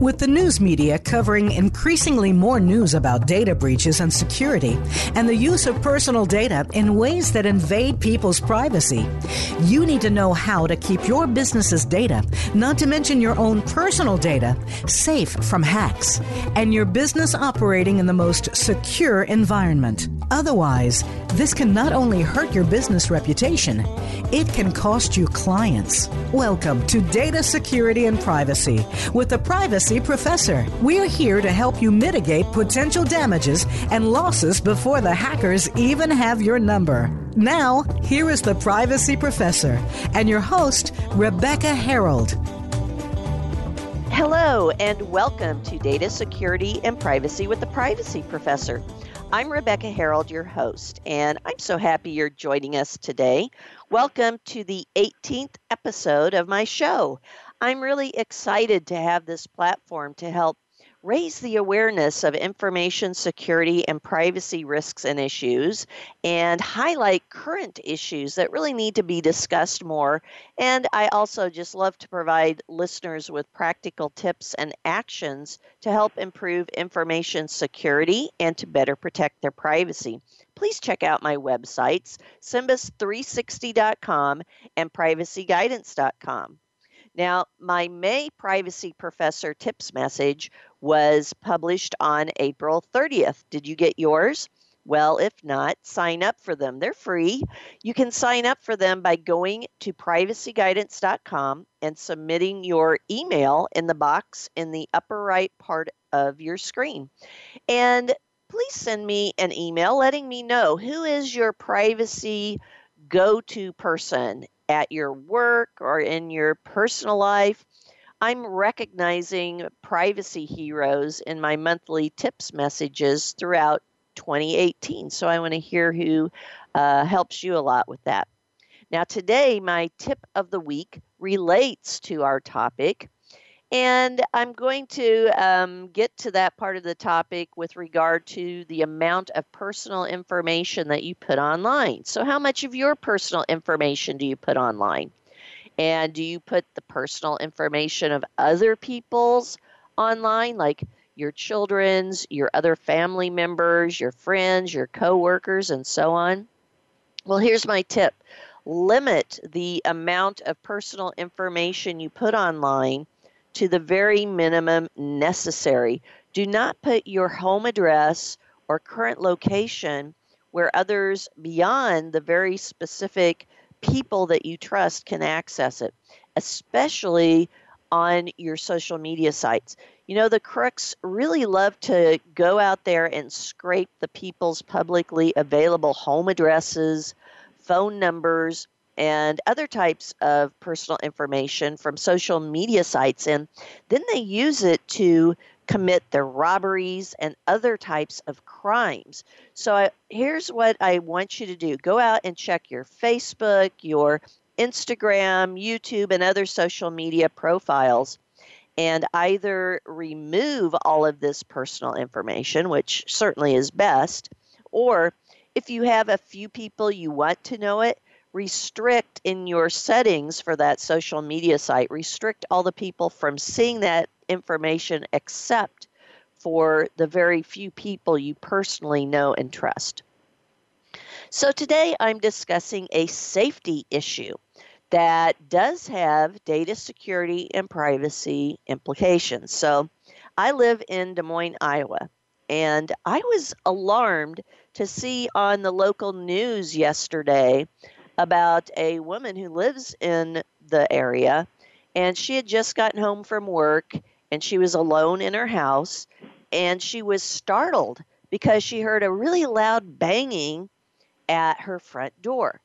With the news media covering increasingly more news about data breaches and security, and the use of personal data in ways that invade people's privacy, you need to know how to keep your business's data, not to mention your own personal data, safe from hacks, and your business operating in the most secure environment. Otherwise, this can not only hurt your business reputation, it can cost you clients. Welcome to Data Security and Privacy with the Privacy Professor. We're here to help you mitigate potential damages and losses before the hackers even have your number. Now, here is the Privacy Professor and your host, Rebecca Herold. Hello, and welcome to Data Security and Privacy with the Privacy Professor. I'm Rebecca Herold, your host, and I'm so happy you're joining us today. Welcome to the 18th episode of my show. I'm really excited to have this platform to help raise the awareness of information security and privacy risks and issues, and highlight current issues that really need to be discussed more. And I also just love to provide listeners with practical tips and actions to help improve information security and to better protect their privacy. Please check out my websites, Simbus360.com and privacyguidance.com. Now, my May Privacy Professor tips message was published on April 30th. Did you get yours? Well, if not, sign up for them. They're free. You can sign up for them by going to privacyguidance.com and submitting your email in the box in the upper right part of your screen. And please send me an email letting me know who is your privacy go to person at your work or in your personal life. I'm recognizing privacy heroes in my monthly tips messages throughout 2018. So I want to hear who uh, helps you a lot with that. Now, today, my tip of the week relates to our topic. And I'm going to um, get to that part of the topic with regard to the amount of personal information that you put online. So, how much of your personal information do you put online? And do you put the personal information of other people's online, like your children's, your other family members, your friends, your coworkers, and so on? Well, here's my tip limit the amount of personal information you put online to the very minimum necessary. Do not put your home address or current location where others beyond the very specific people that you trust can access it, especially on your social media sites. You know, the crooks really love to go out there and scrape the people's publicly available home addresses, phone numbers, and other types of personal information from social media sites. And then they use it to commit their robberies and other types of crimes. So I, here's what I want you to do go out and check your Facebook, your Instagram, YouTube, and other social media profiles. And either remove all of this personal information, which certainly is best, or if you have a few people you want to know it, restrict in your settings for that social media site, restrict all the people from seeing that information except for the very few people you personally know and trust. So today I'm discussing a safety issue that does have data security and privacy implications. So I live in Des Moines, Iowa, and I was alarmed to see on the local news yesterday about a woman who lives in the area, and she had just gotten home from work and she was alone in her house, and she was startled because she heard a really loud banging at her front door.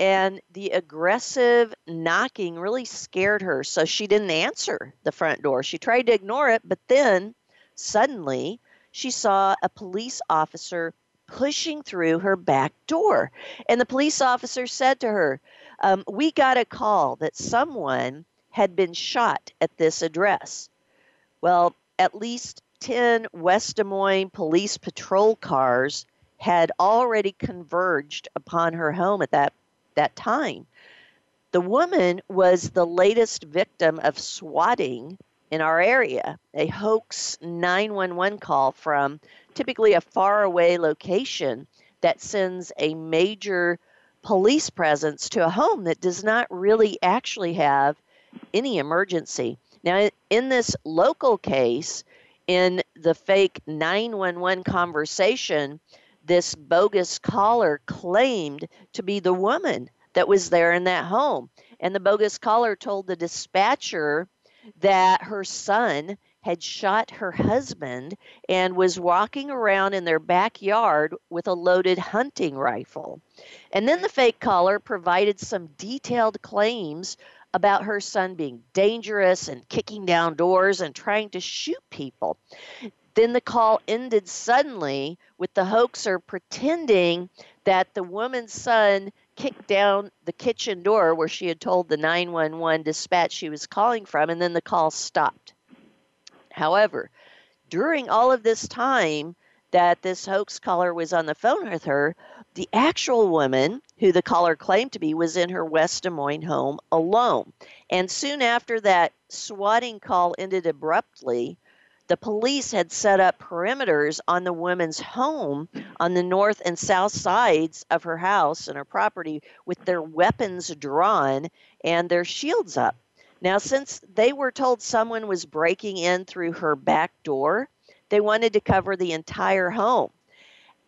And the aggressive knocking really scared her, so she didn't answer the front door. She tried to ignore it, but then suddenly she saw a police officer pushing through her back door. And the police officer said to her, um, We got a call that someone had been shot at this address. Well, at least 10 West Des Moines police patrol cars had already converged upon her home at that, that time. The woman was the latest victim of swatting in our area, a hoax 911 call from typically a faraway location that sends a major police presence to a home that does not really actually have any emergency. Now, in this local case, in the fake 911 conversation, this bogus caller claimed to be the woman that was there in that home. And the bogus caller told the dispatcher that her son had shot her husband and was walking around in their backyard with a loaded hunting rifle. And then the fake caller provided some detailed claims about her son being dangerous and kicking down doors and trying to shoot people. Then the call ended suddenly with the hoaxer pretending that the woman's son kicked down the kitchen door where she had told the 911 dispatch she was calling from, and then the call stopped. However, during all of this time that this hoax caller was on the phone with her, the actual woman, who the caller claimed to be, was in her West Des Moines home alone. And soon after that swatting call ended abruptly, the police had set up perimeters on the woman's home on the north and south sides of her house and her property with their weapons drawn and their shields up. Now, since they were told someone was breaking in through her back door, they wanted to cover the entire home.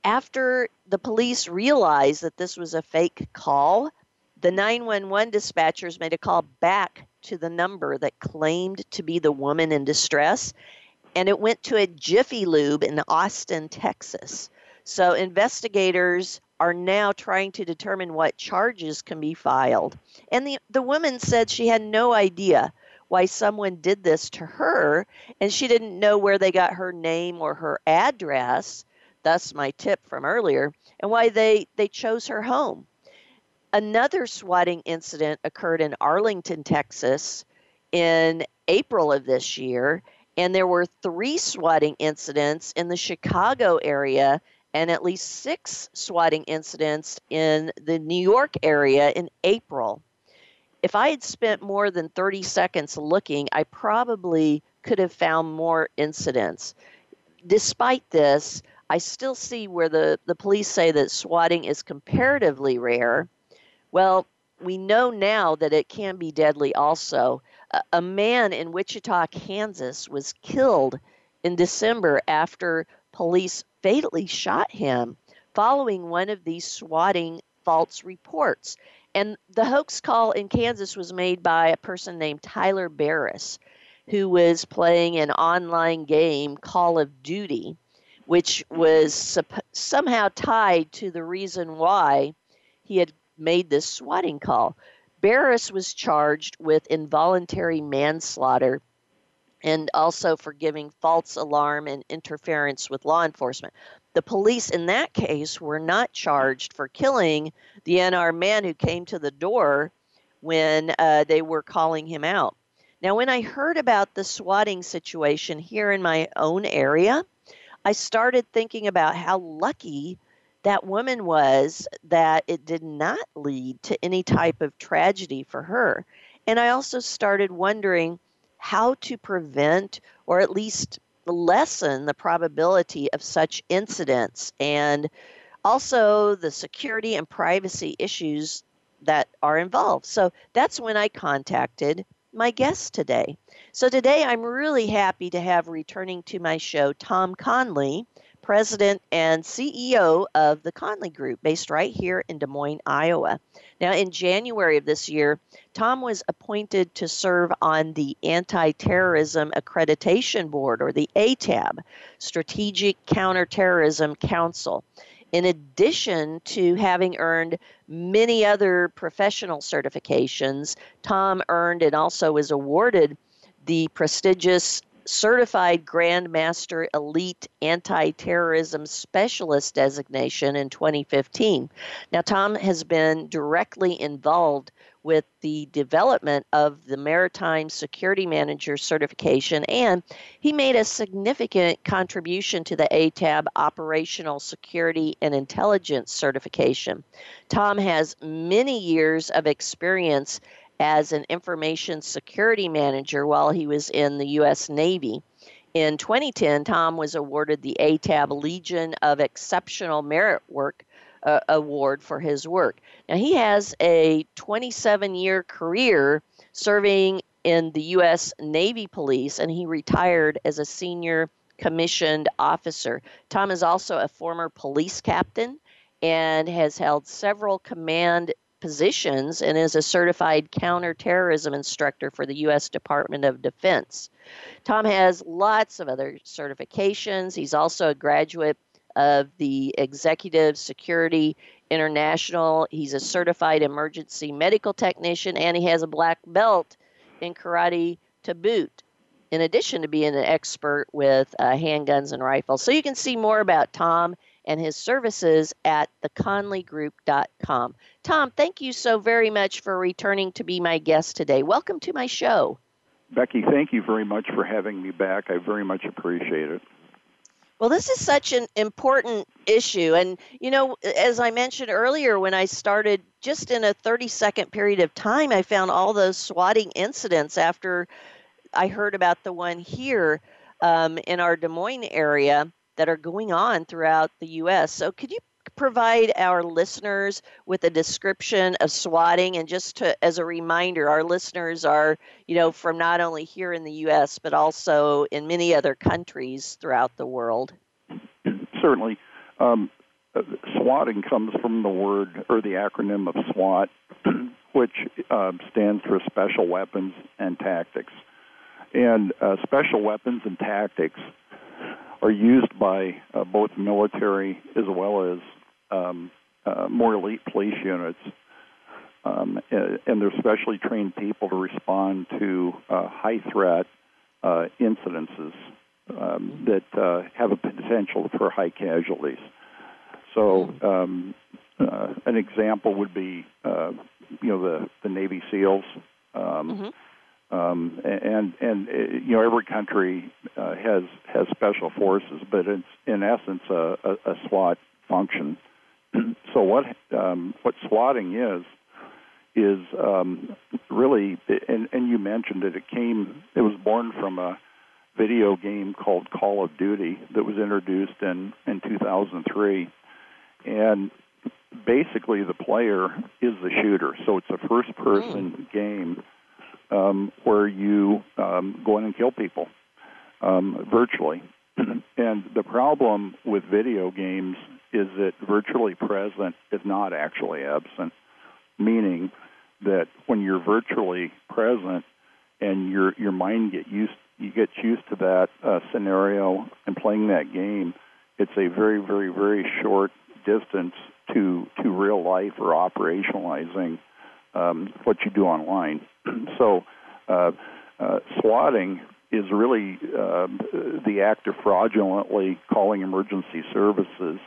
After the police realized that this was a fake call, the 911 dispatchers made a call back to the number that claimed to be the woman in distress and it went to a Jiffy Lube in Austin, Texas. So investigators are now trying to determine what charges can be filed. And the, the woman said she had no idea why someone did this to her, and she didn't know where they got her name or her address. Thus, my tip from earlier, and why they, they chose her home. Another swatting incident occurred in Arlington, Texas in April of this year, and there were three swatting incidents in the Chicago area and at least six swatting incidents in the New York area in April. If I had spent more than 30 seconds looking, I probably could have found more incidents. Despite this, I still see where the, the police say that swatting is comparatively rare. Well, we know now that it can be deadly also a man in Wichita, Kansas was killed in December after police fatally shot him following one of these swatting false reports. And the hoax call in Kansas was made by a person named Tyler Barriss, who was playing an online game, Call of Duty, which was sup- somehow tied to the reason why he had made this swatting call. Barriss was charged with involuntary manslaughter and also for giving false alarm and interference with law enforcement. The police in that case were not charged for killing the unarmed man who came to the door when uh, they were calling him out. Now, when I heard about the swatting situation here in my own area, I started thinking about how lucky that woman was that it did not lead to any type of tragedy for her. And I also started wondering how to prevent or at least lessen the probability of such incidents and also the security and privacy issues that are involved. So that's when I contacted my guest today. So today I'm really happy to have returning to my show Tom Conley president and CEO of the Conley Group, based right here in Des Moines, Iowa. Now, in January of this year, Tom was appointed to serve on the Anti Terrorism Accreditation Board, or the ATAB, Strategic Counterterrorism Council. In addition to having earned many other professional certifications, Tom earned and also was awarded the prestigious certified Grandmaster Elite Anti Terrorism Specialist designation in 2015. Now, Tom has been directly involved with the development of the Maritime Security Manager certification, and he made a significant contribution to the ATAB Operational Security and Intelligence certification. Tom has many years of experience as an information security manager while he was in the U.S. Navy. In 2010, Tom was awarded the ATAB Legion of Exceptional Merit Work uh, Award for his work. Now, he has a 27 year career serving in the U.S. Navy Police, and he retired as a senior commissioned officer. Tom is also a former police captain and has held several command positions and is a certified counterterrorism instructor for the U.S. Department of Defense. Tom has lots of other certifications. He's also a graduate of the Executive Security International. He's a certified emergency medical technician and he has a black belt in karate to boot in addition to being an expert with uh, handguns and rifles. So you can see more about Tom and his services at theconleygroup.com. Tom, thank you so very much for returning to be my guest today. Welcome to my show. Becky, thank you very much for having me back. I very much appreciate it. Well, this is such an important issue. And, you know, as I mentioned earlier, when I started, just in a 30 second period of time, I found all those swatting incidents after I heard about the one here um, in our Des Moines area that are going on throughout the U.S. So, could you provide our listeners with a description of swatting? And just to, as a reminder our listeners are you know from not only here in the US but also in many other countries throughout the world. Certainly. Um, swatting comes from the word or the acronym of SWAT which uh, stands for special weapons and tactics. And uh, special weapons and tactics are used by uh, both military as well as um, uh, more elite police units, um, and they're specially trained people to respond to uh, high threat uh, incidences um, that uh, have a potential for high casualties. So, um, uh, an example would be, uh, you know, the the Navy SEALs. Um, mm-hmm. Um, and and uh, you know every country uh, has has special forces, but it's in essence a, a, a SWAT function. so what um, what swatting is is um, really, and, and you mentioned it. It came. It was born from a video game called Call of Duty that was introduced in in 2003, and basically the player is the shooter. So it's a first person mm. game um, where you um, go in and kill people um, virtually. and the problem with video games is that virtually present is not actually absent, meaning that when you're virtually present and your your mind get used you get used to that uh, scenario and playing that game, it's a very very very short distance to to real life or operationalizing um, what you do online. so, uh, uh, swatting is really uh, the act of fraudulently calling emergency services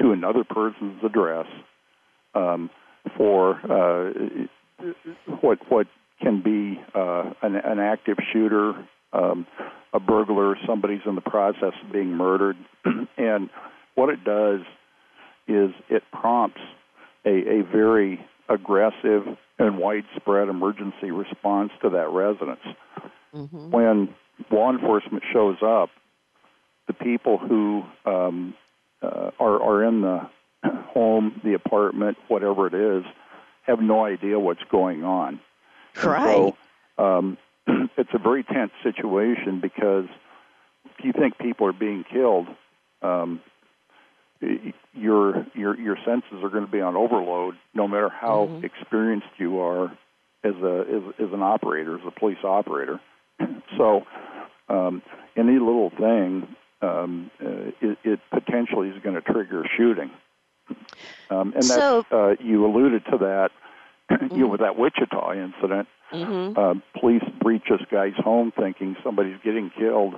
to another person's address um, for uh, what what can be uh, an, an, active shooter, um, a burglar, somebody's in the process of being murdered, and what it does is it prompts a, a very aggressive and widespread emergency response to that residence. Mm-hmm. When law enforcement shows up, the people who um, uh, are, are in the home, the apartment, whatever it is, have no idea what's going on. Right. So, um, it's a very tense situation because if you think people are being killed, um, your your your senses are going to be on overload, no matter how mm-hmm. experienced you are as a as, as an operator, as a police operator. so, um, any little thing, um, uh, it, it, potentially is going to trigger shooting. Um, and so, that uh, you alluded to that, mm-hmm. you know, with that Wichita incident. Mm-hmm. Uh, police breach this guy's home, thinking somebody's getting killed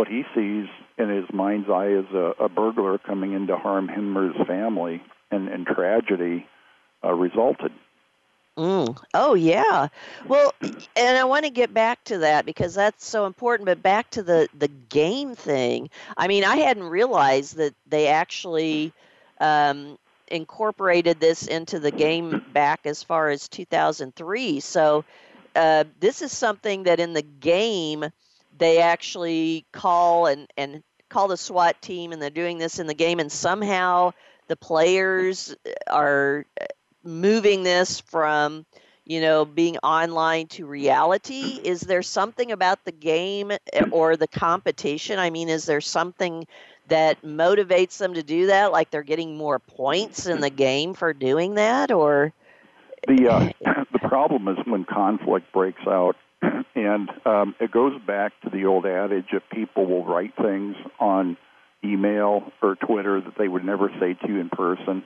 what he sees in his mind's eye is a, a burglar coming in to harm him or his family, and, and tragedy uh, resulted. Mm. Oh yeah. Well, and I want to get back to that because that's so important. But back to the the game thing. I mean, I hadn't realized that they actually um, incorporated this into the game back as far as 2003. So uh, this is something that in the game they actually call and and call the SWAT team, and they're doing this in the game, and somehow the players are moving this from you know being online to reality. Is there something about the game eh, or the competition? I mean is there something that motivates them to do that? Like they're getting more points in the game for doing that or? The uh, the problem is when conflict breaks out and um, it goes back to the old adage that people will write things on email or twitter that they would never say to you in person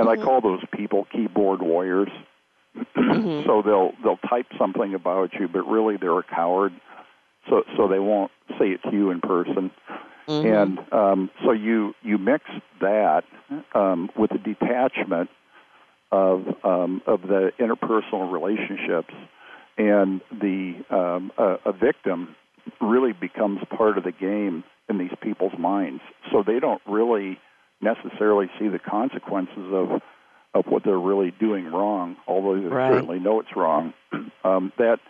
and mm-hmm. I call those people keyboard warriors. Mm-hmm. so they'll they'll type something about you, but really they're a coward. So so they won't say it to you in person. Mm-hmm. And um, so you you mix that um, with the detachment of um, of the interpersonal relationships, and the um, a, a victim really becomes part of the game in these people's minds. So they don't really necessarily see the consequences of of what they're really doing wrong, although they right. certainly know it's wrong. Um, that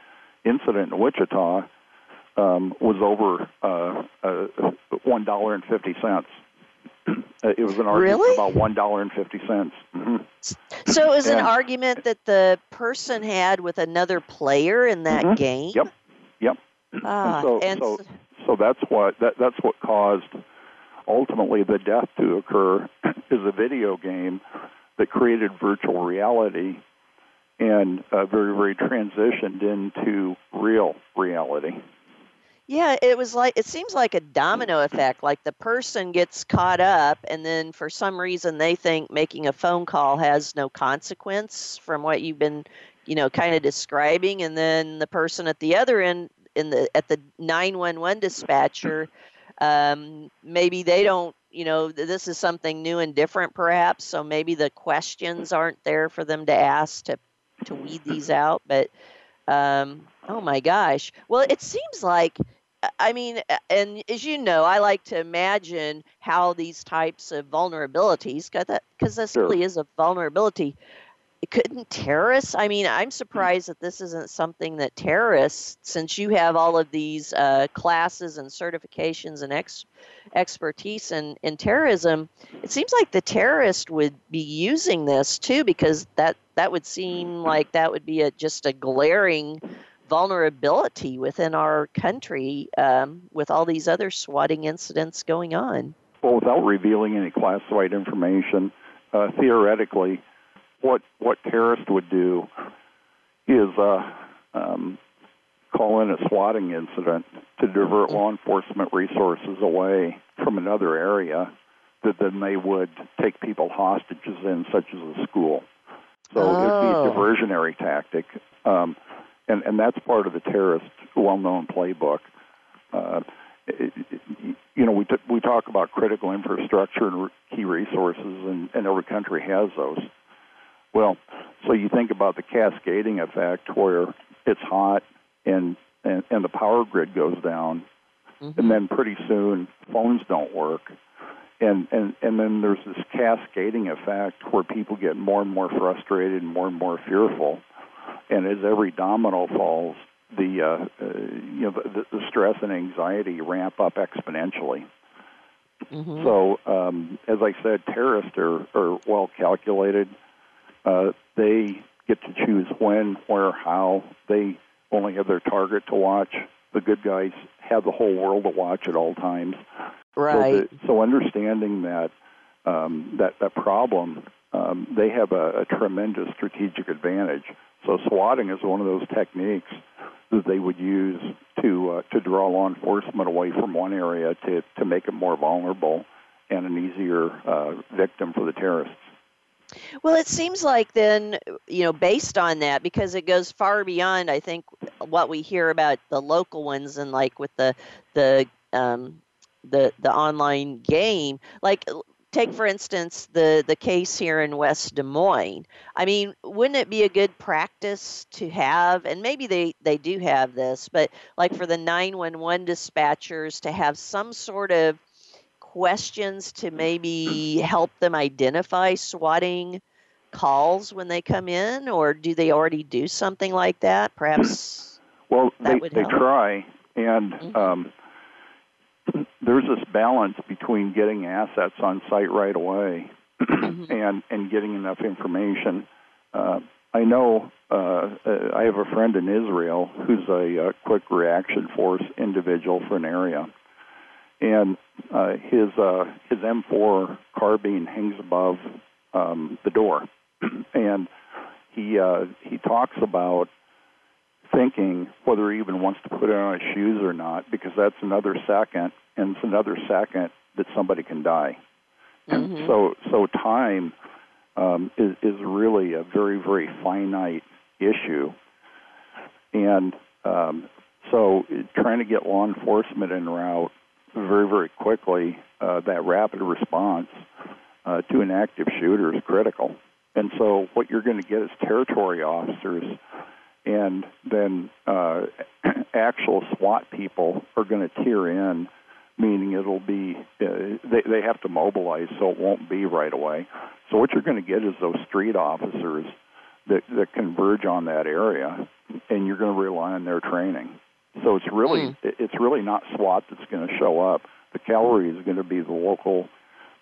incident in Wichita um, was over uh, uh, one dollar and fifty cents. It was an argument really? about one dollar and fifty cents. Mm-hmm. So it was and, an argument that the person had with another player in that mm-hmm. game. Yep, yep. Ah, and so, and so, so that's what that, that's what caused ultimately the death to occur is a video game that created virtual reality and uh, very, very transitioned into real reality. Yeah, it was like it seems like a domino effect. Like the person gets caught up, and then for some reason they think making a phone call has no consequence from what you've been, you know, kind of describing, and then the person at the other end in the at the 911 dispatcher um, maybe they don't you know this is something new and different perhaps so maybe the questions aren't there for them to ask to to weed these out but um, oh my gosh well it seems like Uh, i mean and as you know i like to imagine how these types of vulnerabilities because this sure. really is a vulnerability couldn't terrorists? I mean i'm mm. surprised that this isn't something that terrorists since you have all of these uh, classes and certifications and ex- expertise in, in terrorism it seems like the terrorist would be using this too because that that would seem mm. like that would be a just a glaring vulnerability within our country um, with all these other swatting incidents going on well without revealing any classified information uh, theoretically what what terrorists would do is uh, um, call in a swatting incident to divert law enforcement resources away from another area that then they would take people hostages in, such as a school. So oh. it'd be a oh. diversionary tactic, um, and and that's part of the terrorist well-known playbook. Uh, it, it, you know, we t- we talk about critical infrastructure and re- key resources, and, and every country has those. Well, so you think about the cascading effect where it's hot and and, and the power grid goes down, mm-hmm. and then pretty soon phones don't work, and and and then there's this cascading effect where people get more and more frustrated and more and more fearful, and as every domino falls, the uh, uh, you know the, the stress and anxiety ramp up exponentially. Mm-hmm. So, um, as I said, terrorists are, are well calculated uh, they get to choose when, where, how. They only have their target to watch. The good guys have the whole world to watch at all times. Right. So, the, so understanding that um, that that problem, um, they have a, a tremendous strategic advantage. So swatting is one of those techniques that they would use to uh, to draw law enforcement away from one area to to make it more vulnerable and an easier uh, victim for the terrorists. Well, it seems like then, you know, based on that, because it goes far beyond, I think, what we hear about the local ones and like with the the um, the the online game. Like, take for instance the the case here in West Des Moines. I mean, wouldn't it be a good practice to have? And maybe they they do have this, but like for the nine one one dispatchers to have some sort of questions to maybe help them identify swatting calls when they come in, or do they already do something like that? Perhaps. Well, that they, they try, and mm-hmm. um, there's this balance between getting assets on site right away mm-hmm. and and getting enough information. Uh, I know uh, uh, I have a friend in Israel who's a, a quick reaction force individual for an area, and uh, his uh, his M4 carbine hangs above um, the door, and he uh, he talks about thinking whether he even wants to put it on his shoes or not because that's another second and it's another second that somebody can die. And mm-hmm. so so time um, is is really a very very finite issue, and um, so trying to get law enforcement en route very very quickly, uh, that rapid response uh, to an active shooter is critical. And so what you're going to get is territory officers and then uh, actual SWAT people are going to tear in, meaning it'll be uh, they they have to mobilize, so it won't be right away. So what you're going to get is those street officers that that converge on that area, and you're going to rely on their training. So it's really mm. it's really not SWAT that's going to show up. The cavalry is going to be the local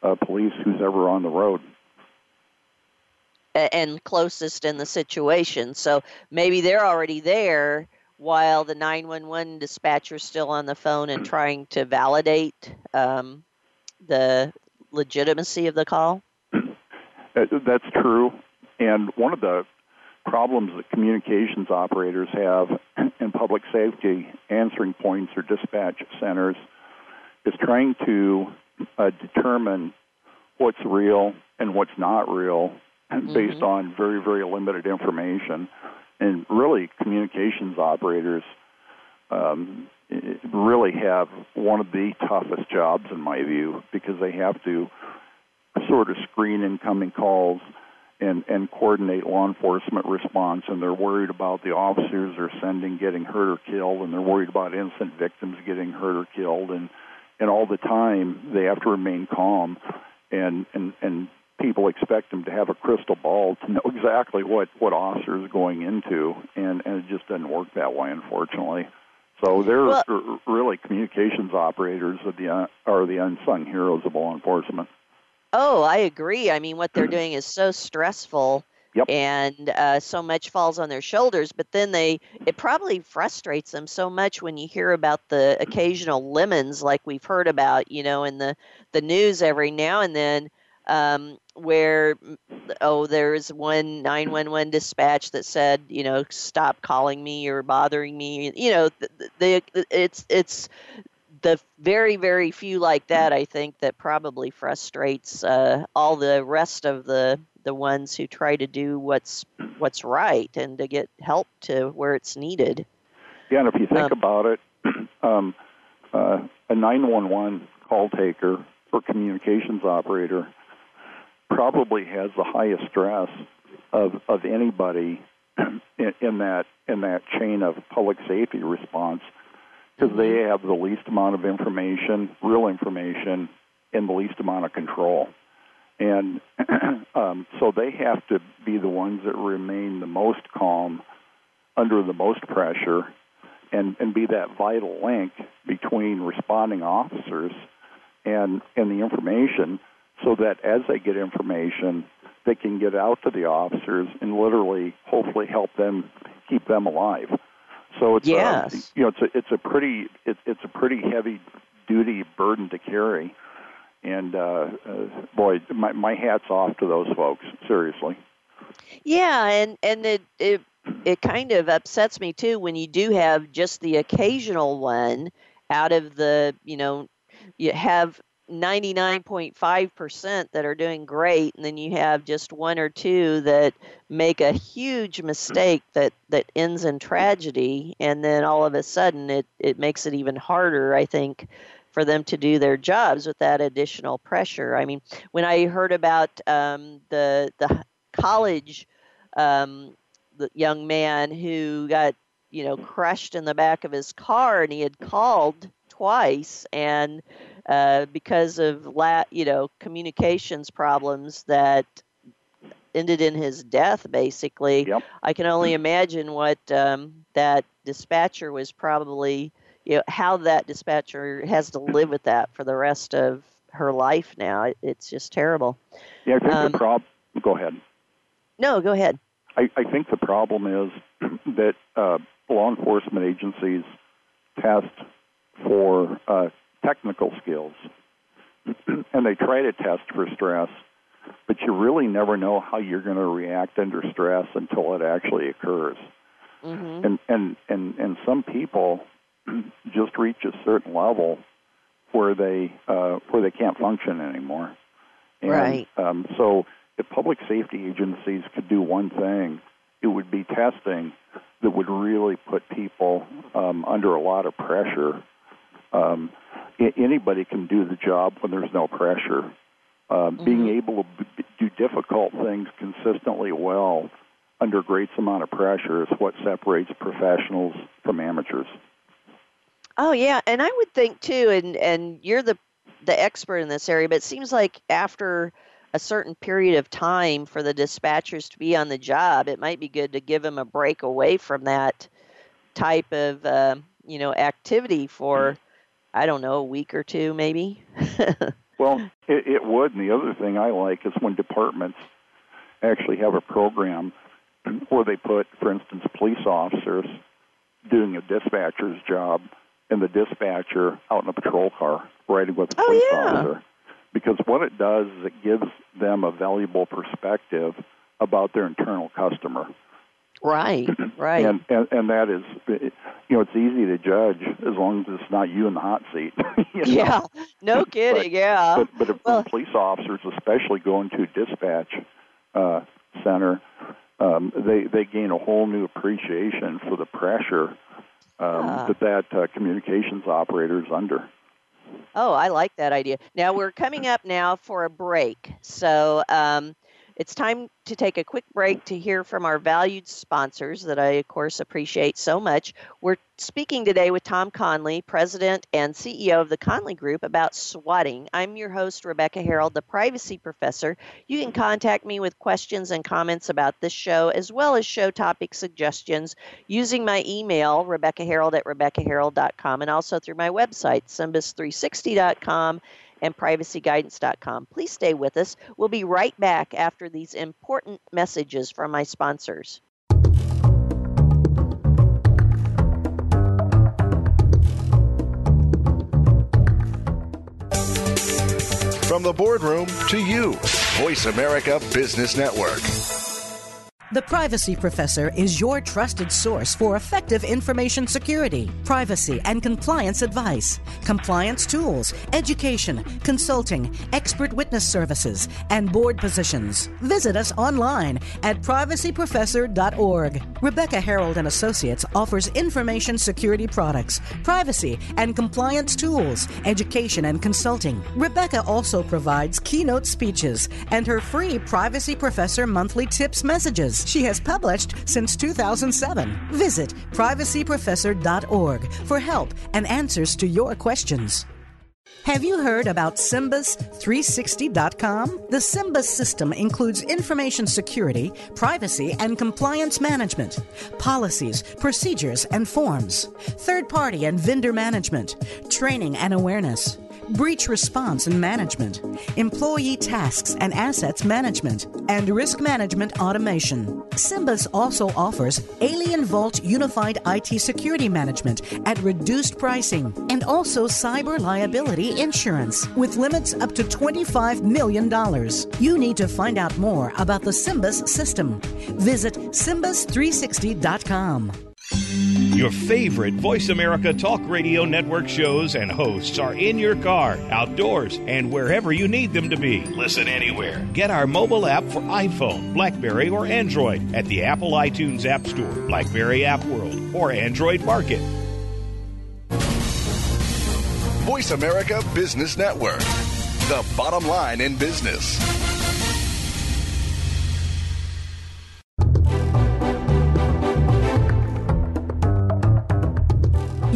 uh, police who's ever on the road and closest in the situation. So maybe they're already there while the 911 dispatcher is still on the phone and trying to validate um, the legitimacy of the call? That's true. And one of the problems that communications operators have in public safety answering points or dispatch centers is trying to uh, determine what's real and what's not real mm-hmm. based on very, very limited information. And really, communications operators um, really have one of the toughest jobs, in my view, because they have to sort of screen incoming calls and, and coordinate law enforcement response. And they're worried about the officers they're sending getting hurt or killed, and they're worried about innocent victims getting hurt or killed. And, and all the time, they have to remain calm and, and, and people expect them to have a crystal ball to know exactly what what officer is going into, and and it just doesn't work that way, unfortunately. So they're well, really communications operators of the uh, are the unsung heroes of law enforcement. Oh, I agree. I mean, what they're doing is so stressful. Yep. and uh, so much falls on their shoulders but then they it probably frustrates them so much when you hear about the occasional lemons like we've heard about you know in the the news every now and then um, where oh there's one 911 dispatch that said you know stop calling me or bothering me. You know the, the, it's it's the very very few like that i think that probably frustrates uh, all the rest of the the ones who try to do what's what's right and to get help to where it's needed. Yeah and if you think um, about it um, uh, a 911 call taker or communications operator probably has the highest stress of of anybody in, in that in that chain of public safety response because they mm-hmm. have the least amount of information, real information, and the least amount of control. And um, so they have to be the ones that remain the most calm under the most pressure and, and be that vital link between responding officers and, and the information so that as they get information, they can get out to the officers and literally, hopefully, help them keep them alive. So it's yes. a, you know it's a it's a pretty it, it's a pretty heavy duty burden to carry, and uh, uh, boy, my my hats off to those folks. Seriously. Yeah, and and it it it kind of upsets me too when you do have just the occasional one out of the you know you have 99.5% that are doing great and then you have just one or two that make a huge mistake that that ends in tragedy and then all of a sudden it it makes it even harder i think for them to do their jobs with that additional pressure. I mean when i heard about um, the the college um, the young man who got you know crushed in the back of his car and he had called twice and uh, because of la- you know communications problems that ended in his death basically Yep. i can only imagine what um, that dispatcher was probably you know how that dispatcher has to live with that for the rest of her life now it, it's just terrible Yeah, I think Um, the prob. Go ahead. no go ahead I, I think the problem is that uh, law enforcement agencies test for uh, technical skills, and they try to test for stress, but you really never know how you're going to react under stress until it actually occurs. hmm And and and and some people just reach a certain level where they uh, where they can't function anymore. And, Right. Um, so if public safety agencies could do one thing, it would be testing that would really put people um, under a lot of pressure. Um, anybody can do the job when there's no pressure. Um, Being Mhm. able to b- do difficult things consistently well under great amount of pressure is what separates professionals from amateurs. Oh yeah, and I would think too, and and you're the the expert in this area, but it seems like after a certain period of time for the dispatchers to be on the job, it might be good to give them a break away from that type of uh, you know activity for I don't know a week or two maybe. Well, it, it would. And the other thing I like is when departments actually have a program where they put, for instance, police officers doing a dispatcher's job and the dispatcher out in a patrol car riding with the Oh, police yeah. officer. Because what it does is it gives them a valuable perspective about their internal customer. Right, right. And, and and that is, you know, it's easy to judge as long as it's not you in the hot seat. you know? yeah, no kidding. yeah. But but if well- police officers, especially going to a dispatch uh, center, um, they they gain a whole new appreciation for the pressure um, Ah. that that uh, communications operator is under. Oh, I like that idea. Now we're coming up now for a break. So um, it's time to take a quick break to hear from our valued sponsors that I, of course, appreciate so much. We're speaking today with Tom Conley, President and CEO of the Conley Group, about swatting. I'm your host, Rebecca Herold, the privacy professor. You can contact me with questions and comments about this show, as well as show topic suggestions, using my email, rebeccaherold at rebeccaherold.com, and also through my website, simbus360.com and privacyguidance.com. Please stay with us. We'll be right back after these important messages from my sponsors. From the boardroom to you, Voice America Business Network. The Privacy Professor is your trusted source for effective information security, privacy, and compliance advice, compliance tools, education, consulting, expert witness services, and board positions. Visit us online at privacyprofessor.org. Rebecca Herold and Associates offers information security products, privacy and compliance tools, education and consulting. Rebecca also provides keynote speeches and her free Privacy Professor monthly tips messages she has published since 2007. Visit privacyprofessor.org for help and answers to your questions. Have you heard about Simbus360.com? The Simbus system includes information security, privacy, and compliance management, policies, procedures, and forms, third party and vendor management, training and awareness, breach response and management, employee tasks and assets management, and risk management automation. Simbus also offers Alien Vault Unified IT Security Management at reduced pricing and also cyber liability insurance with limits up to $25 million. You need to find out more about the Simbus system. Visit Simbus360.com. Your favorite Voice America Talk Radio Network shows and hosts are in your car, outdoors, and wherever you need them to be. Listen anywhere. Get our mobile app for iPhone, Blackberry, or Android at the Apple iTunes App Store, Blackberry App World, or Android Market. Voice America Business Network. The bottom line in business.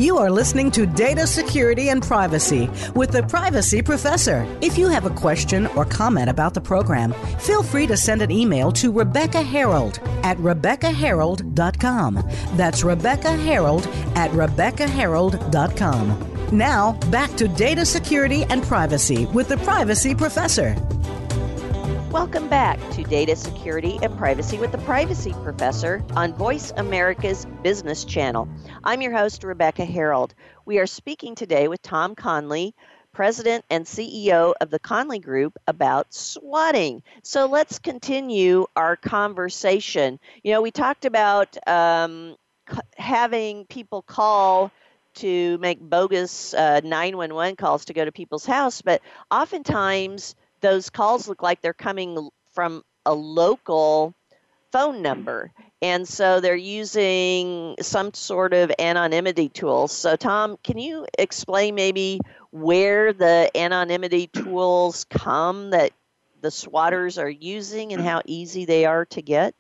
You are listening to Data Security and Privacy with the Privacy Professor. If you have a question or comment about the program, feel free to send an email to Rebecca Herold at RebeccaHerold.com. That's Rebecca Herold at RebeccaHerold.com. Now, back to Data Security and Privacy with the Privacy Professor. Welcome back to Data Security and Privacy with the Privacy Professor on Voice America's Business Channel. I'm your host, Rebecca Herold. We are speaking today with Tom Conley, President and CEO of the Conley Group, about swatting. So let's continue our conversation. You know, we talked about um, having people call to make bogus uh, 911 calls to go to people's house, but oftentimes those calls look like they're coming from a local phone number. And so they're using some sort of anonymity tools. So, Tom, can you explain maybe where the anonymity tools come that the swatters are using and how easy they are to get?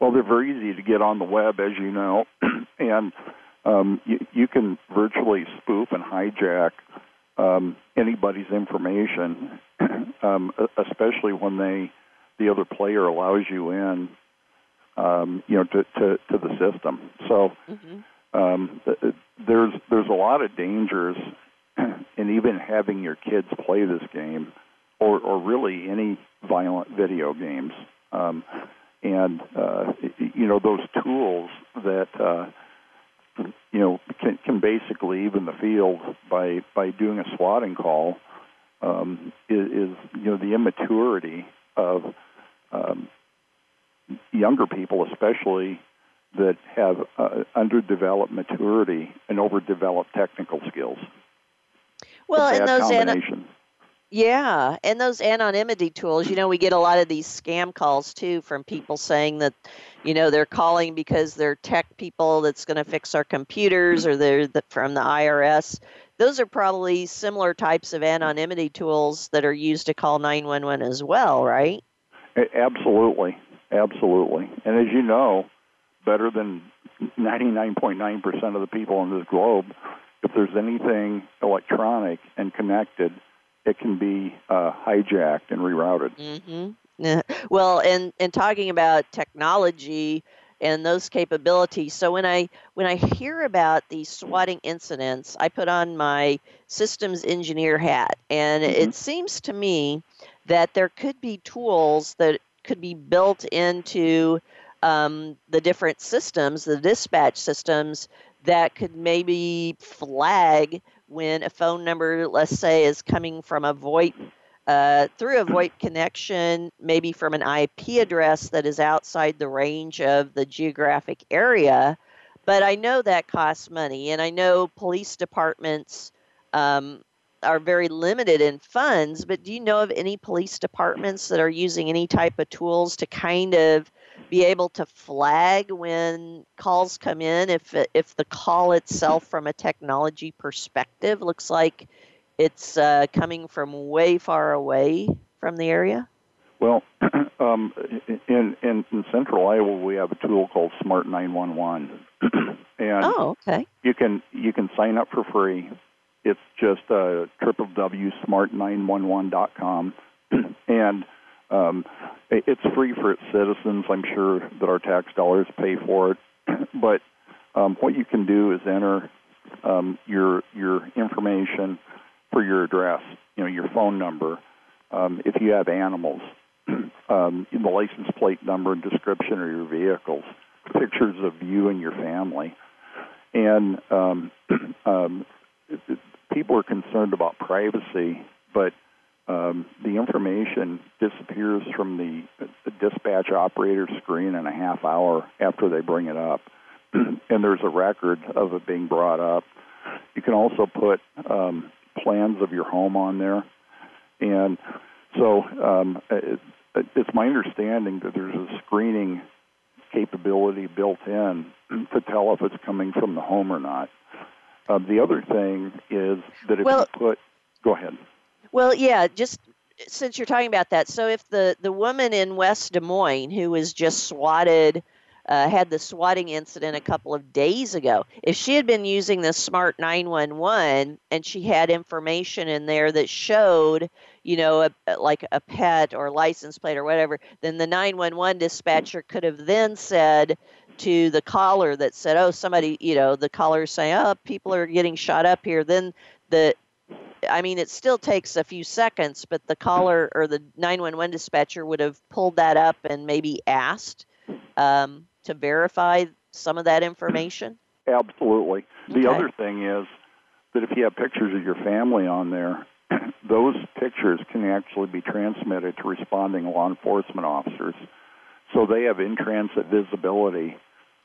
Well, they're very easy to get on the web, as you know, and um, you, you can virtually spoof and hijack um, anybody's information, um, especially when they the other player allows you in, um, you know, to, to, to the system. So mm-hmm. um, there's there's a lot of dangers in even having your kids play this game, or or really any violent video games. Um, and uh, you know those tools that uh, you know, can, can basically even the field by by doing a swatting call um, is, is you know the immaturity of um, younger people, especially that have uh, underdeveloped maturity and overdeveloped technical skills. Well, and those ana- yeah, and those anonymity tools, you know, we get a lot of these scam calls too from people saying that, you know, they're calling because they're tech people that's going to fix our computers or they're the, from the IRS. Those are probably similar types of anonymity tools that are used to call 911 as well, right? Absolutely. Absolutely. And as you know, better than 99.9% of the people on this globe, if there's anything electronic and connected – it can be uh, hijacked and rerouted. Mm-hmm. Well, and and talking about technology and those capabilities. So when I when I hear about these swatting incidents, I put on my systems engineer hat, and mm-hmm. it seems to me that there could be tools that could be built into um, the different systems, the dispatch systems, that could maybe flag when a phone number, let's say, is coming from a VoIP uh, through a VoIP connection, maybe from an IP address that is outside the range of the geographic area. But I know that costs money, and I know police departments um, are very limited in funds. But do you know of any police departments that are using any type of tools to kind of be able to flag when calls come in if if the call itself from a technology perspective looks like it's uh, coming from way far away from the area? Well, um, in, in, in central Iowa, we have a tool called Smart 911, and oh, okay. you can you can sign up for free. It's just uh, www.smart911.com, and um, it's free for its citizens. I'm sure that our tax dollars pay for it. but um, what you can do is enter um, your your information for your address, you know, your phone number. Um, if you have animals, um, the license plate number and description of your vehicles, pictures of you and your family, and um, um, people are concerned about privacy, but um, the information disappears from the, the dispatch operator screen in a half hour after they bring it up, and there's a record of it being brought up. You can also put um, plans of your home on there, and so um, it, it's my understanding that there's a screening capability built in to tell if it's coming from the home or not. Uh, the other thing is that if well, you put, go ahead. Well, yeah, just since you're talking about that, so if the the woman in West Des Moines who was just swatted uh, had the swatting incident a couple of days ago. If she had been using the Smart 911 and she had information in there that showed, you know, a, like a pet or license plate or whatever, then the 911 dispatcher could have then said to the caller that said, "Oh, somebody," you know, the caller saying, "Oh, people are getting shot up here." Then the I mean, it still takes a few seconds, but the caller or the 911 dispatcher would have pulled that up and maybe asked um, to verify some of that information? Absolutely. The okay. other thing is that if you have pictures of your family on there, those pictures can actually be transmitted to responding law enforcement officers. So they have in transit visibility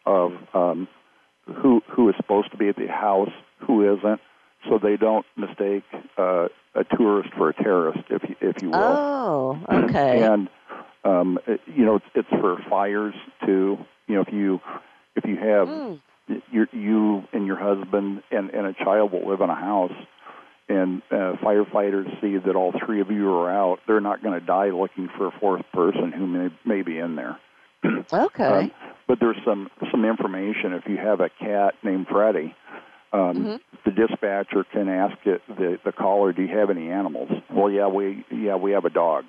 of um, who who is supposed to be at the house, who isn't, so they don't mistake uh, a tourist for a terrorist, if you, if you will. Oh, okay. and um, it, you know, it's, it's for fires too. You know, if you if you have mm. your, you and your husband and, and a child will live in a house, and uh, firefighters see that all three of you are out, they're not going to die looking for a fourth person who may may be in there. okay. Um, but there's some some information. If you have a cat named Freddie, um, mm-hmm. the dispatcher can ask it, the the caller, "Do you have any animals?" Well, yeah, we yeah we have a dog.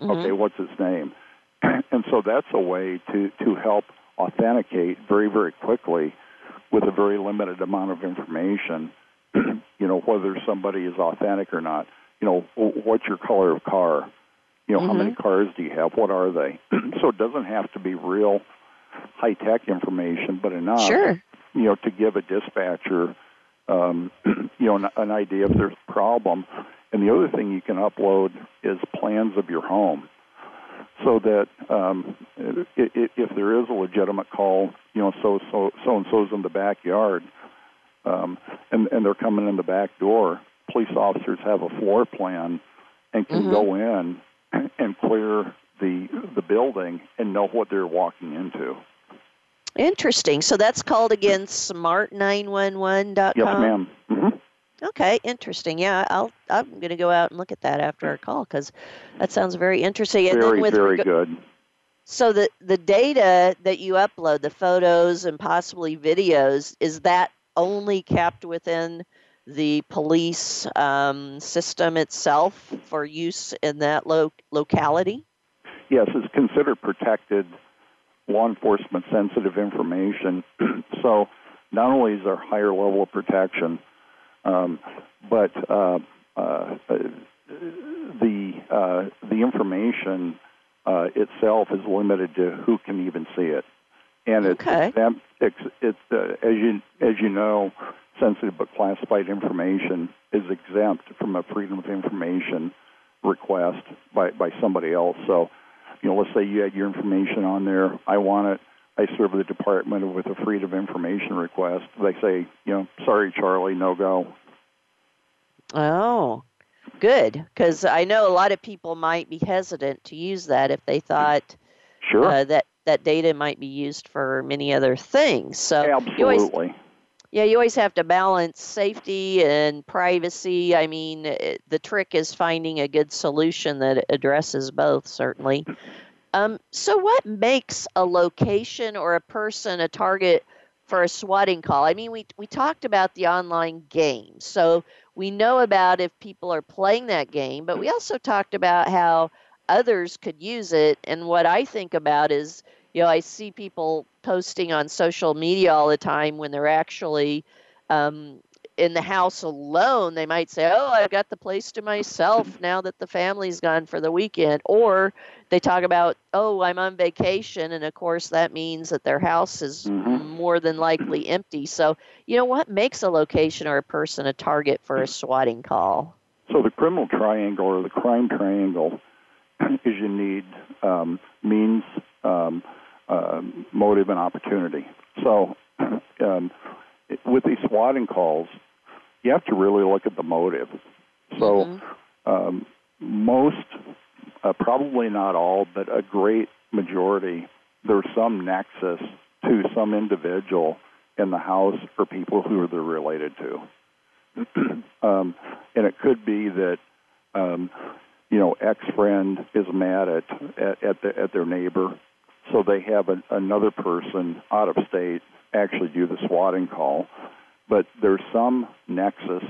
Mm-hmm. Okay, what's its name? and so that's a way to to help authenticate very very quickly with a very limited amount of information. you know whether somebody is authentic or not. You know what's your color of car? You know mm-hmm. how many mm-hmm. cars do you have? What are they? so it doesn't have to be real high tech information, but enough sure. You know to give a dispatcher um, you know an, an idea if there's a problem and the other thing you can upload is plans of your home, so that um, if, if there is a legitimate call, you know, so so so and so's in the backyard, um, and and they're coming in the back door. Police officers have a floor plan and can mm-hmm. go in and clear the the building and know what they're walking into. Interesting. So that's called again smart911.com. Yes, madam mm-hmm. Okay, interesting. Yeah, I'll I'm going to go out and look at that after our call because that sounds very interesting. And very, very good. So the the data that you upload, the photos and possibly videos, is that only kept within the police um, system itself for use in that lo- locality? Yes, it's considered protected law enforcement sensitive information. so not only is there higher level of protection, um, but uh, uh, the uh, the information uh, itself is limited to who can even see it, and it's okay. exempt, it's, it's uh, as you as you know, sensitive but classified information is exempt from a freedom of information request by by somebody else. So, you know, let's say you had your information on there. I want it. I serve the department with a freedom of information request. They say, you know, sorry, Charlie, no go. Oh, good. Because I know a lot of people might be hesitant to use that if they thought sure. Uh, that that data might be used for many other things. So absolutely. You always, yeah, you always have to balance safety and privacy. I mean, it, the trick is finding a good solution that addresses both, certainly. Um, so, what makes a location or a person a target for a swatting call? I mean, we, we talked about the online game. So, we know about if people are playing that game, but we also talked about how others could use it. And what I think about is, you know, I see people posting on social media all the time when they're actually um, in the house alone, they might say, "Oh, I've got the place to myself now that the family's gone for the weekend." Or they talk about, "Oh, I'm on vacation," and of course that means that their house is mm-hmm. more than likely empty. So, you know, what makes a location or a person a target for a swatting call? So the criminal triangle or the crime triangle is you need um, means, um, uh, motive, and opportunity. So um, with these swatting calls, you have to really look at the motive. So, mm-hmm. um, most, uh, probably not all, but a great majority, there's some nexus to some individual in the house or people who they're related to. um, and it could be that, um, you know, ex friend is mad at, at, at, the, at their neighbor so they have a, another person out of state actually do the swatting call. But there's some nexus,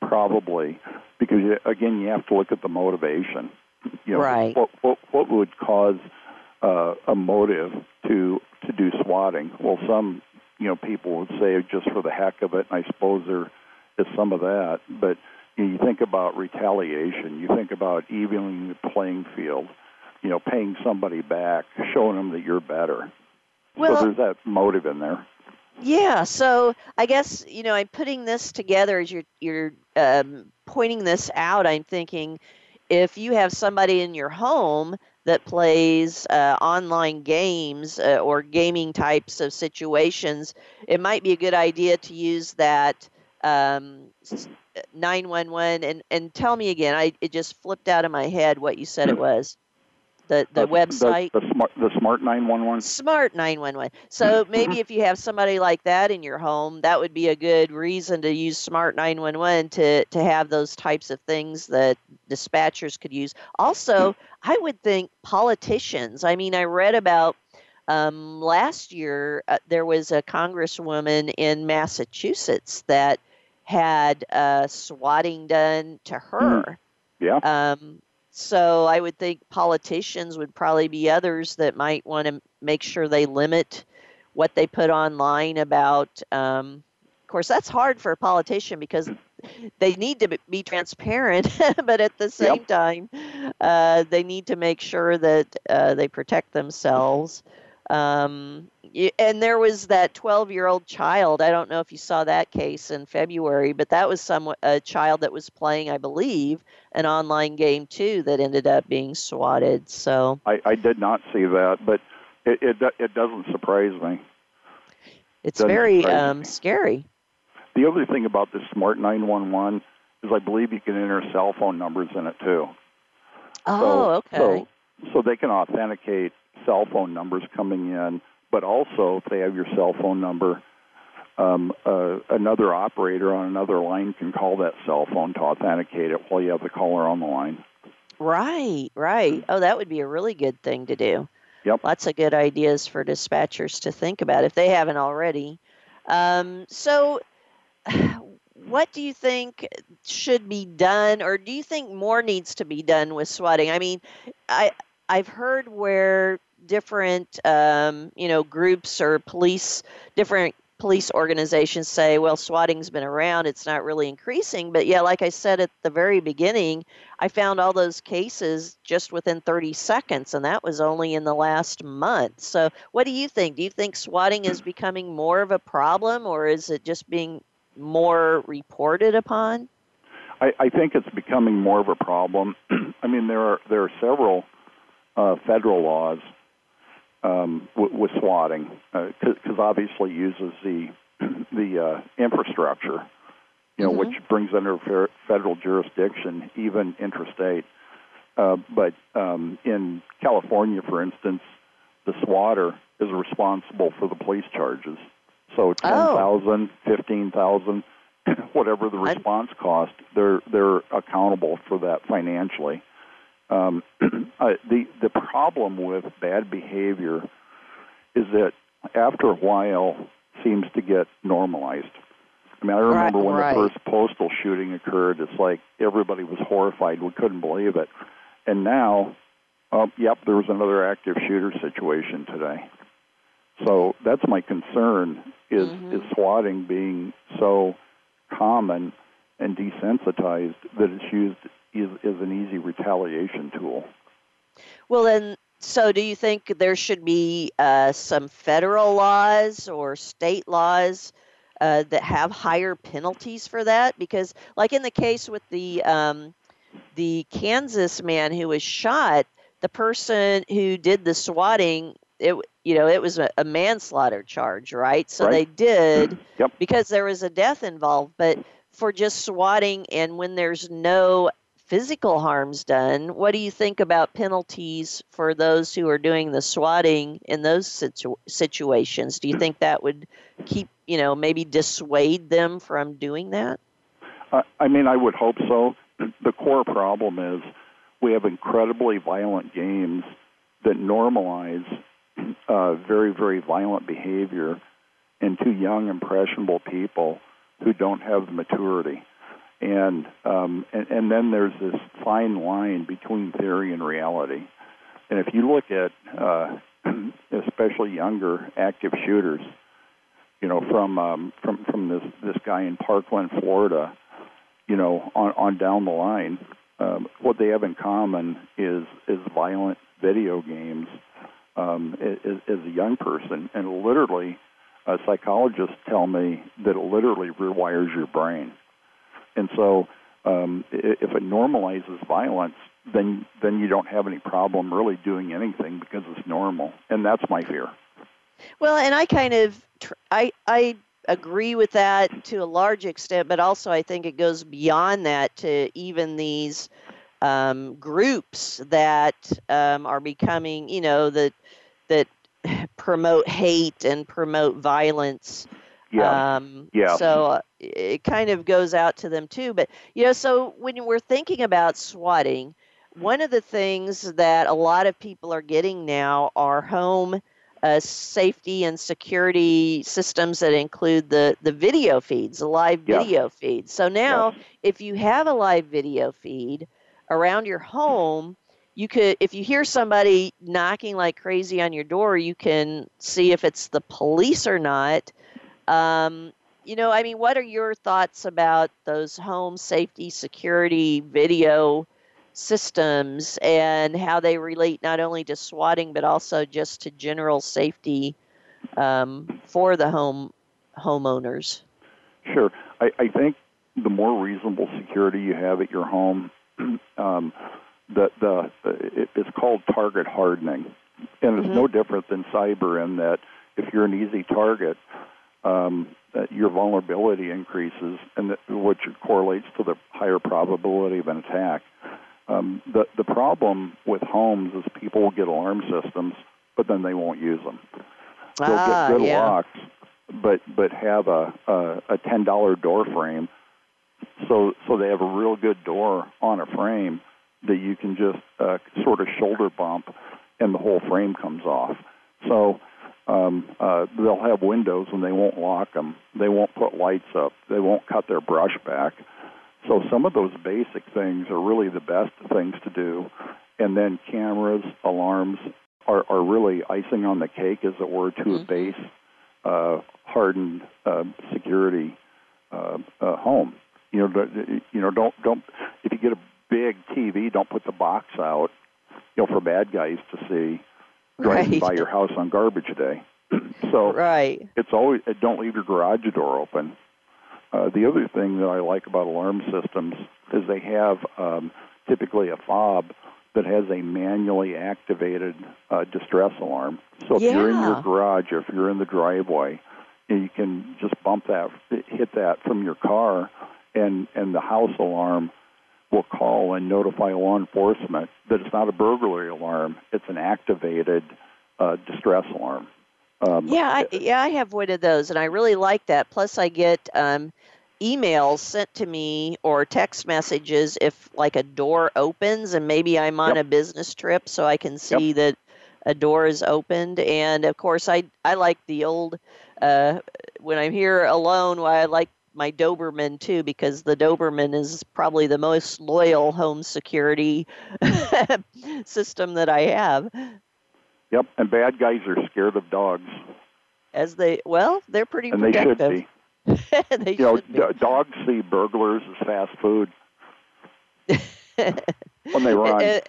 probably, because you, again, you have to look at the motivation. You know, right. What, what, what would cause uh, a motive to to do swatting? Well, some you know people would say just for the heck of it. And I suppose there is some of that, but you think about retaliation. You think about evening the playing field. You know, paying somebody back, showing them that you're better. Well, so there's that motive in there. Yeah, so I guess you know I'm putting this together as you're you're um, pointing this out. I'm thinking if you have somebody in your home that plays uh, online games uh, or gaming types of situations, it might be a good idea to use that um, 911 and and tell me again. I it just flipped out of my head what you said it was the the website the, the, smart the smart 911 smart 911 so maybe if you have somebody like that in your home that would be a good reason to use smart 911 to to have those types of things that dispatchers could use. Also i would think politicians. I mean i read about um, last year uh, there was a congresswoman in massachusetts that had uh, swatting done to her. Mm-hmm. yeah. Um, so I would think politicians would probably be others that might want to make sure they limit what they put online about. Um, of course, that's hard for a politician because they need to be transparent, but at the same yep. time, uh, they need to make sure that uh, they protect themselves. Um, and there was that 12 year old child. I don't know if you saw that case in February, but that was some a child that was playing, I believe, an online game too that ended up being swatted. So I, I did not see that, but it it, it doesn't surprise me. It's it very um, scary. The other thing about this Smart 911 is I believe you can enter cell phone numbers in it too. Oh, so, okay. So, so they can authenticate cell phone numbers coming in, but also if they have your cell phone number, um, uh, another operator on another line can call that cell phone to authenticate it while you have the caller on the line. Right, right. Oh, that would be a really good thing to do. Yep. Lots of good ideas for dispatchers to think about if they haven't already. Um, so, what do you think should be done, or do you think more needs to be done with swatting? I mean, I I've heard where different um, you know groups or police different police organizations say, well, swatting's been around, it's not really increasing. But yeah, like I said at the very beginning, I found all those cases just within 30 seconds, and that was only in the last month. So, what do you think? Do you think swatting is becoming more of a problem, or is it just being more reported upon? I, I think it's becoming more of a problem. I mean, there are there are several uh, federal laws um, with, with swatting because uh, obviously uses the the uh, infrastructure, you know, mm-hmm. which brings under federal jurisdiction, even interstate. Uh, but um, in California, for instance, the swatter is responsible for the police charges. So ten thousand, oh. fifteen thousand, whatever the response cost, they're they're accountable for that financially. Um, uh, the the problem with bad behavior is that after a while seems to get normalized. I mean, I remember right, when right. the first postal shooting occurred. It's like everybody was horrified. We couldn't believe it. And now, oh, yep, there was another active shooter situation today. So that's my concern: is mm-hmm. is swatting being so common and desensitized that it's used is, is an easy retaliation tool. Well, then, so do you think there should be uh, some federal laws or state laws uh, that have higher penalties for that? Because, like in the case with the um, the Kansas man who was shot, the person who did the swatting, it you know it was a, a manslaughter charge, right? So right. they did yep. because there was a death involved, but for just swatting and when there's no physical harms done, what do you think about penalties for those who are doing the swatting in those situ- situations? Do you think that would keep, you know, maybe dissuade them from doing that? I mean, I would hope so. The core problem is we have incredibly violent games that normalize uh, very, very violent behavior into young, impressionable people who don't have the maturity. And, um, and and then there's this fine line between theory and reality. And if you look at uh, especially younger active shooters, you know, from um, from from this this guy in Parkland, Florida, you know, on on down the line, um, what they have in common is is violent video games um, as, as a young person, and literally, uh, psychologists tell me that it literally rewires your brain. And so, um, if it normalizes violence, then then you don't have any problem really doing anything because it's normal, and that's my fear. Well, and I kind of I I agree with that to a large extent, but also I think it goes beyond that to even these um, groups that um, are becoming, you know, that that promote hate and promote violence. Yeah. Um, yeah. So uh, it kind of goes out to them too. But you know, so when we're thinking about swatting, one of the things that a lot of people are getting now are home uh, safety and security systems that include the, the video feeds, the live video feeds. So now, if you have a live video feed around your home, you could, if you hear somebody knocking like crazy on your door, you can see if it's the police or not. Um, you know, I mean, what are your thoughts about those home safety security video systems and how they relate not only to swatting but also just to general safety um, for the home homeowners? Sure. I, I think the more reasonable security you have at your home, um, the the it, it's called target hardening, and it's mm-hmm. no different than cyber in that if you're an easy target, um, that your vulnerability increases, and that, which correlates to the higher probability of an attack. Um, the the problem with homes is people will get alarm systems, but then they won't use them. They'll ah, get good yeah. locks, but but have a a, a ten dollar door frame, so so they have a real good door on a frame that you can just uh, sort of shoulder bump, and the whole frame comes off. So um, uh, they'll have windows and they won't lock them. They won't put lights up. They won't cut their brush back. So some of those basic things are really the best things to do. And then cameras, alarms are, are really icing on the cake, as it were, to mm-hmm. a base uh, hardened uh, security uh, uh, home. You know, you know, don't don't if you get a big TV, don't put the box out, you know, for bad guys to see driving right. by your house on garbage day. so right. it's always don't leave your garage door open. Uh, the other thing that I like about alarm systems is they have um, typically a fob that has a manually activated uh, distress alarm. So if yeah. you're in your garage or if you're in the driveway, you can just bump that, hit that from your car, and and the house alarm will call and notify law enforcement that it's not a burglary alarm; it's an activated uh, distress alarm. Um, yeah, I, yeah, I have one of those, and I really like that. Plus, I get um, emails sent to me or text messages if like a door opens and maybe I'm on yep. a business trip so I can see yep. that a door is opened and of course I I like the old uh, when I'm here alone why I like my Doberman too because the Doberman is probably the most loyal home security system that I have. Yep, and bad guys are scared of dogs. As they well, they're pretty and protective. they should be. they you know, d- dogs see burglars as fast food when they run. Uh,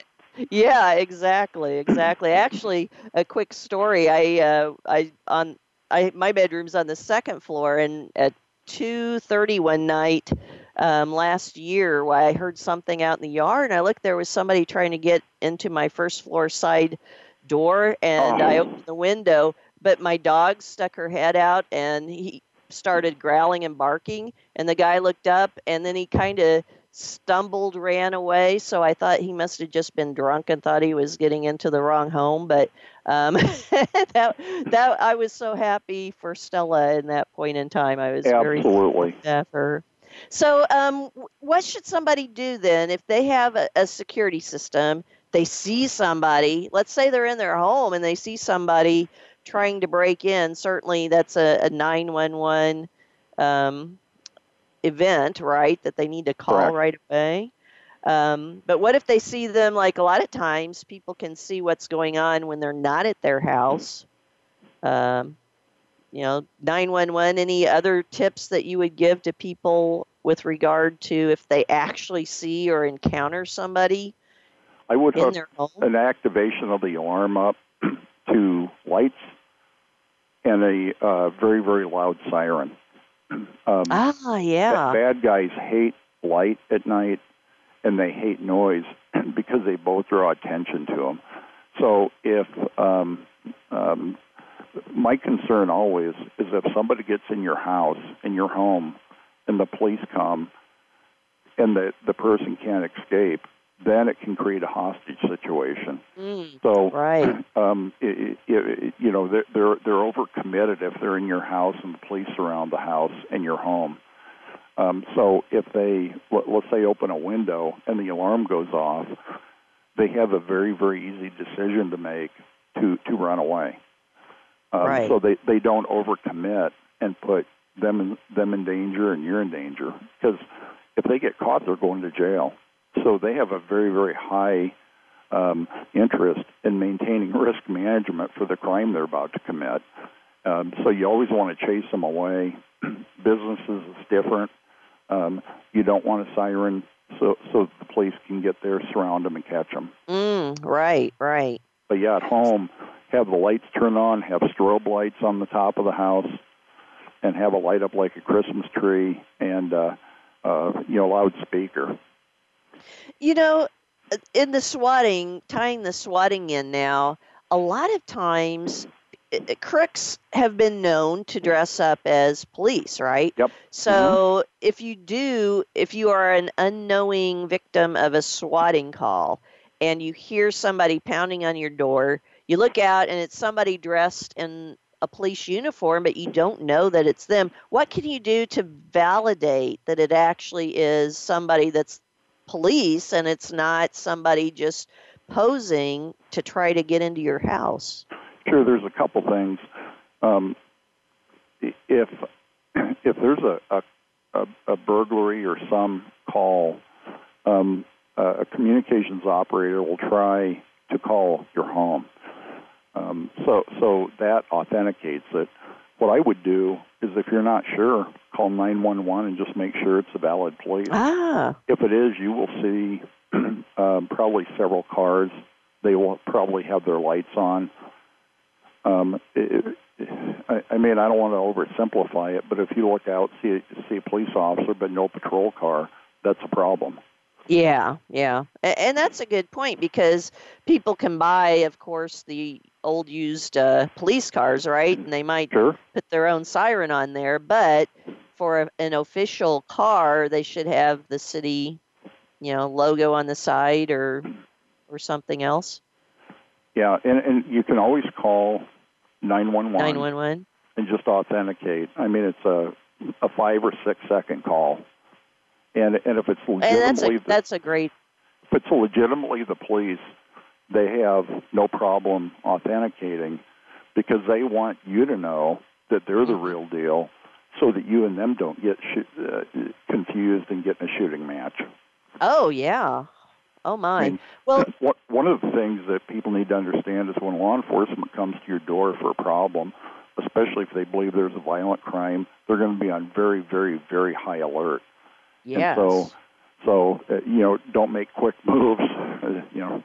yeah, exactly, exactly. Actually, a quick story. I, uh, I on, I my bedroom's on the second floor, and at two thirty one night um, last year, I heard something out in the yard, and I looked. There was somebody trying to get into my first floor side door, and oh. I opened the window. But my dog stuck her head out, and he started growling and barking and the guy looked up and then he kind of stumbled ran away. So i thought he must have just been drunk and thought he was getting into the wrong home. But um, that that i was so happy for stella in that point in time. I was absolutely. very for her. So um, what should somebody do then? If they have a, a security system they see somebody, let's say they're in their home and they see somebody trying to break in, certainly that's a, a 911 um, event, right? That they need to call Correct. right away. Um, but what if they see them? Like a lot of times, people can see what's going on when they're not at their house. Um, you know, 911. Any other tips that you would give to people with regard to if they actually see or encounter somebody I would in hook an activation of the alarm up to lights and a uh, very very loud siren. Um, Ah, yeah. bad guys hate light at night and they hate noise because they both draw attention to them. So if um, um, my concern always is if somebody gets in your house in your home and the police come and the the person can't escape, then it can create a hostage situation. Mm, So right. um, it, it, it, you know they're they're they're overcommitted if they're in your house and the police around the house and your home. Um, so if they let, let's say open a window and the alarm goes off, they have a very very easy decision to make to to run away. Um, Right. So they they don't overcommit and put them in, them in danger and you're in danger because if they get caught, they're going to jail. So they have a very very high um, interest in maintaining risk management for the crime they're about to commit. Um, so you always want to chase them away. Businesses is different. Um, you don't want a siren so so the police can get there, surround them, and catch them. Mm, right, right. But yeah, at home, have the lights turned on, have strobe lights on the top of the house, and have a light up like a Christmas tree, and uh, uh, you know, loudspeaker. You know, uh, in the swatting, tying the swatting in now, a lot of times uh, uh, crooks have been known to dress up as police, right? Yep. So if you do, if you are an unknowing victim of a swatting call and you hear somebody pounding on your door, you look out and it's somebody dressed in a police uniform, but you don't know that it's them. What can you do to validate that it actually is somebody that's police and it's not somebody just posing to try to get into your house? Sure, there's a couple things. Um, if if there's a, a a burglary or some call, um, a communications operator will try to call your home. Um, so so that authenticates it. What I would do is, if you're not sure, call 911 and just make sure it's a valid police. Ah, If it is, you will see um, probably several cars. They will probably have their lights on. Um, it, it, I, I mean, I don't want to oversimplify it, but if you look out, see see a police officer but no patrol car, that's a problem. yeah, yeah. And that's a good point because people can buy, of course, the old used uh, police cars, right? And they might Sure. put their own siren on there, but for a, an official car, they should have the city, you know, logo on the side or or something else. Yeah, and, and you can always call 911 Nine one one. and just authenticate. I mean, it's a a five or six second call, and and if it's And that's legitimately a the, that's a great. if it's legitimately the police, they have no problem authenticating because they want you to know that they're the real deal so that you and them don't get shoot, uh, confused and get in a shooting match. Oh yeah. Oh my. I mean, Well, one one of the things that people need to understand is when law enforcement comes to your door for a problem, especially if they believe there's a violent crime, they're going to be on very, very, very high alert. yes. And so, so uh, you know, don't make quick moves. Uh, you know,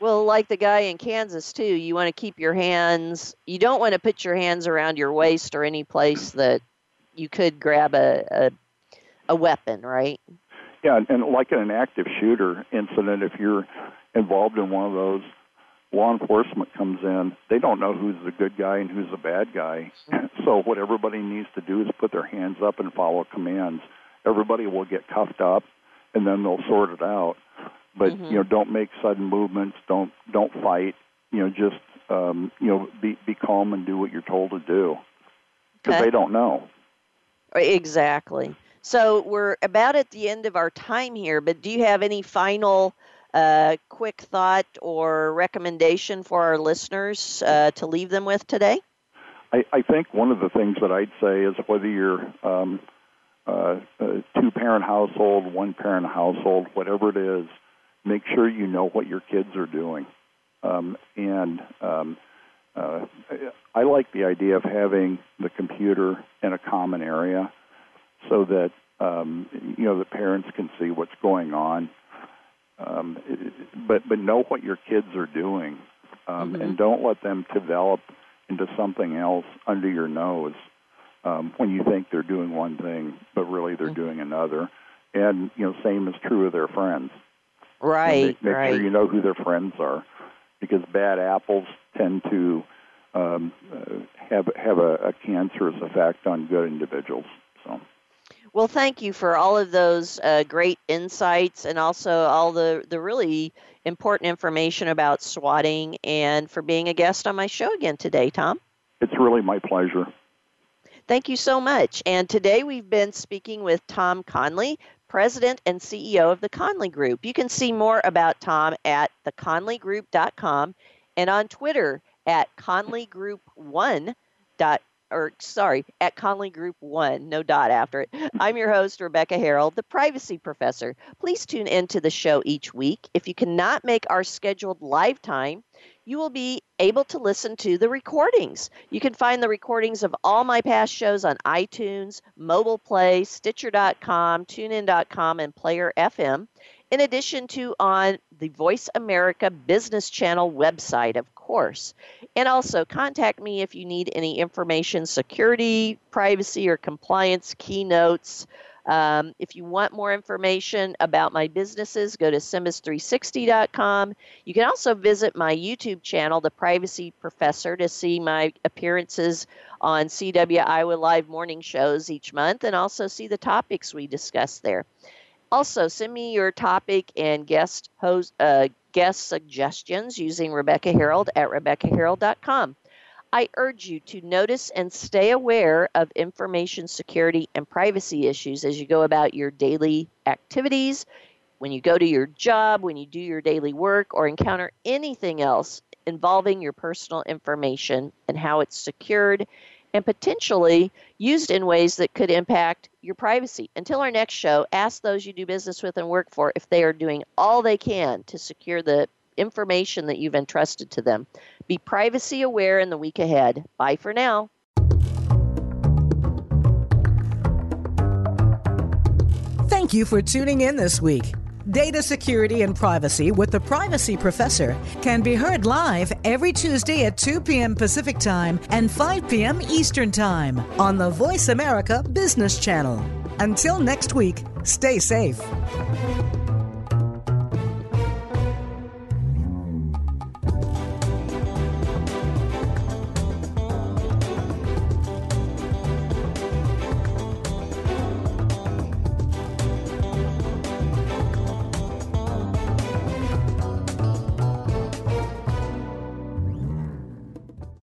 Well, like the guy in Kansas too, you want to keep your hands. You don't want to put your hands around your waist or any place that you could grab a a, a weapon, right? Yeah, and like in an active shooter incident, if you're involved in one of those, law enforcement comes in. They don't know who's the good guy and who's the bad guy. Mm-hmm. So what everybody needs to do is put their hands up and follow commands. Everybody will get cuffed up, and then they'll sort it out. But Mhm. you know, don't make sudden movements. Don't don't fight. You know, just um, you know, be be calm and do what you're told to do because Okay. they don't know. Exactly. So we're about at the end of our time here, but do you have any final a quick thought or recommendation for our listeners uh, to leave them with today? I, I, think one of the things that I'd say is whether you're um, uh, a two parent household, one parent household, whatever it is, make sure you know what your kids are doing. Um, and um, uh, I like the idea of having the computer in a common area so that um, you know the parents can see what's going on. Um, but but know what your kids are doing, um, mm-hmm. and don't let them develop into something else under your nose um, when you think they're doing one thing, but really they're mm-hmm. doing another. And you know, same is true of their friends. Right. make, make right. sure you know who their friends are, because bad apples tend to um, uh, have have a, a cancerous effect on good individuals. So. Well, thank you for all of those uh, great insights and also all the, the really important information about swatting and for being a guest on my show again today, Tom. It's really my pleasure. Thank you so much. And today we've been speaking with Tom Conley, President and CEO of the Conley Group. You can see more about Tom at theconleygroup.com and on Twitter at conleygroup1 Dot, or sorry, at Conley Group One, no dot after it. I'm your host, Rebecca Herold, the privacy professor. Please tune in to the show each week. If you cannot make our scheduled live time, you will be able to listen to the recordings. You can find the recordings of all my past shows on iTunes, Mobile Play, Stitcher.com, TuneIn.com, and Player FM in addition to on the Voice America Business Channel website, of course. And also contact me if you need any information, security, privacy, or compliance keynotes. Um, if you want more information about my businesses, go to simbus360.com. You can also visit my YouTube channel, The Privacy Professor, to see my appearances on CW Iowa Live morning shows each month and also see the topics we discuss there. Also, send me your topic and guest host uh, guest suggestions using Rebecca Herold at RebeccaHerold.com. I urge you to notice and stay aware of information security and privacy issues as you go about your daily activities, when you go to your job, when you do your daily work, or encounter anything else involving your personal information and how it's secured and potentially used in ways that could impact your privacy. Until our next show, ask those you do business with and work for if they are doing all they can to secure the information that you've entrusted to them. Be privacy aware in the week ahead. Bye for now. Thank you for tuning in this week. Data Security and Privacy with the Privacy Professor can be heard live every Tuesday at 2 p.m. Pacific Time and 5 p.m. Eastern Time on the Voice America Business Channel. Until next week, stay safe.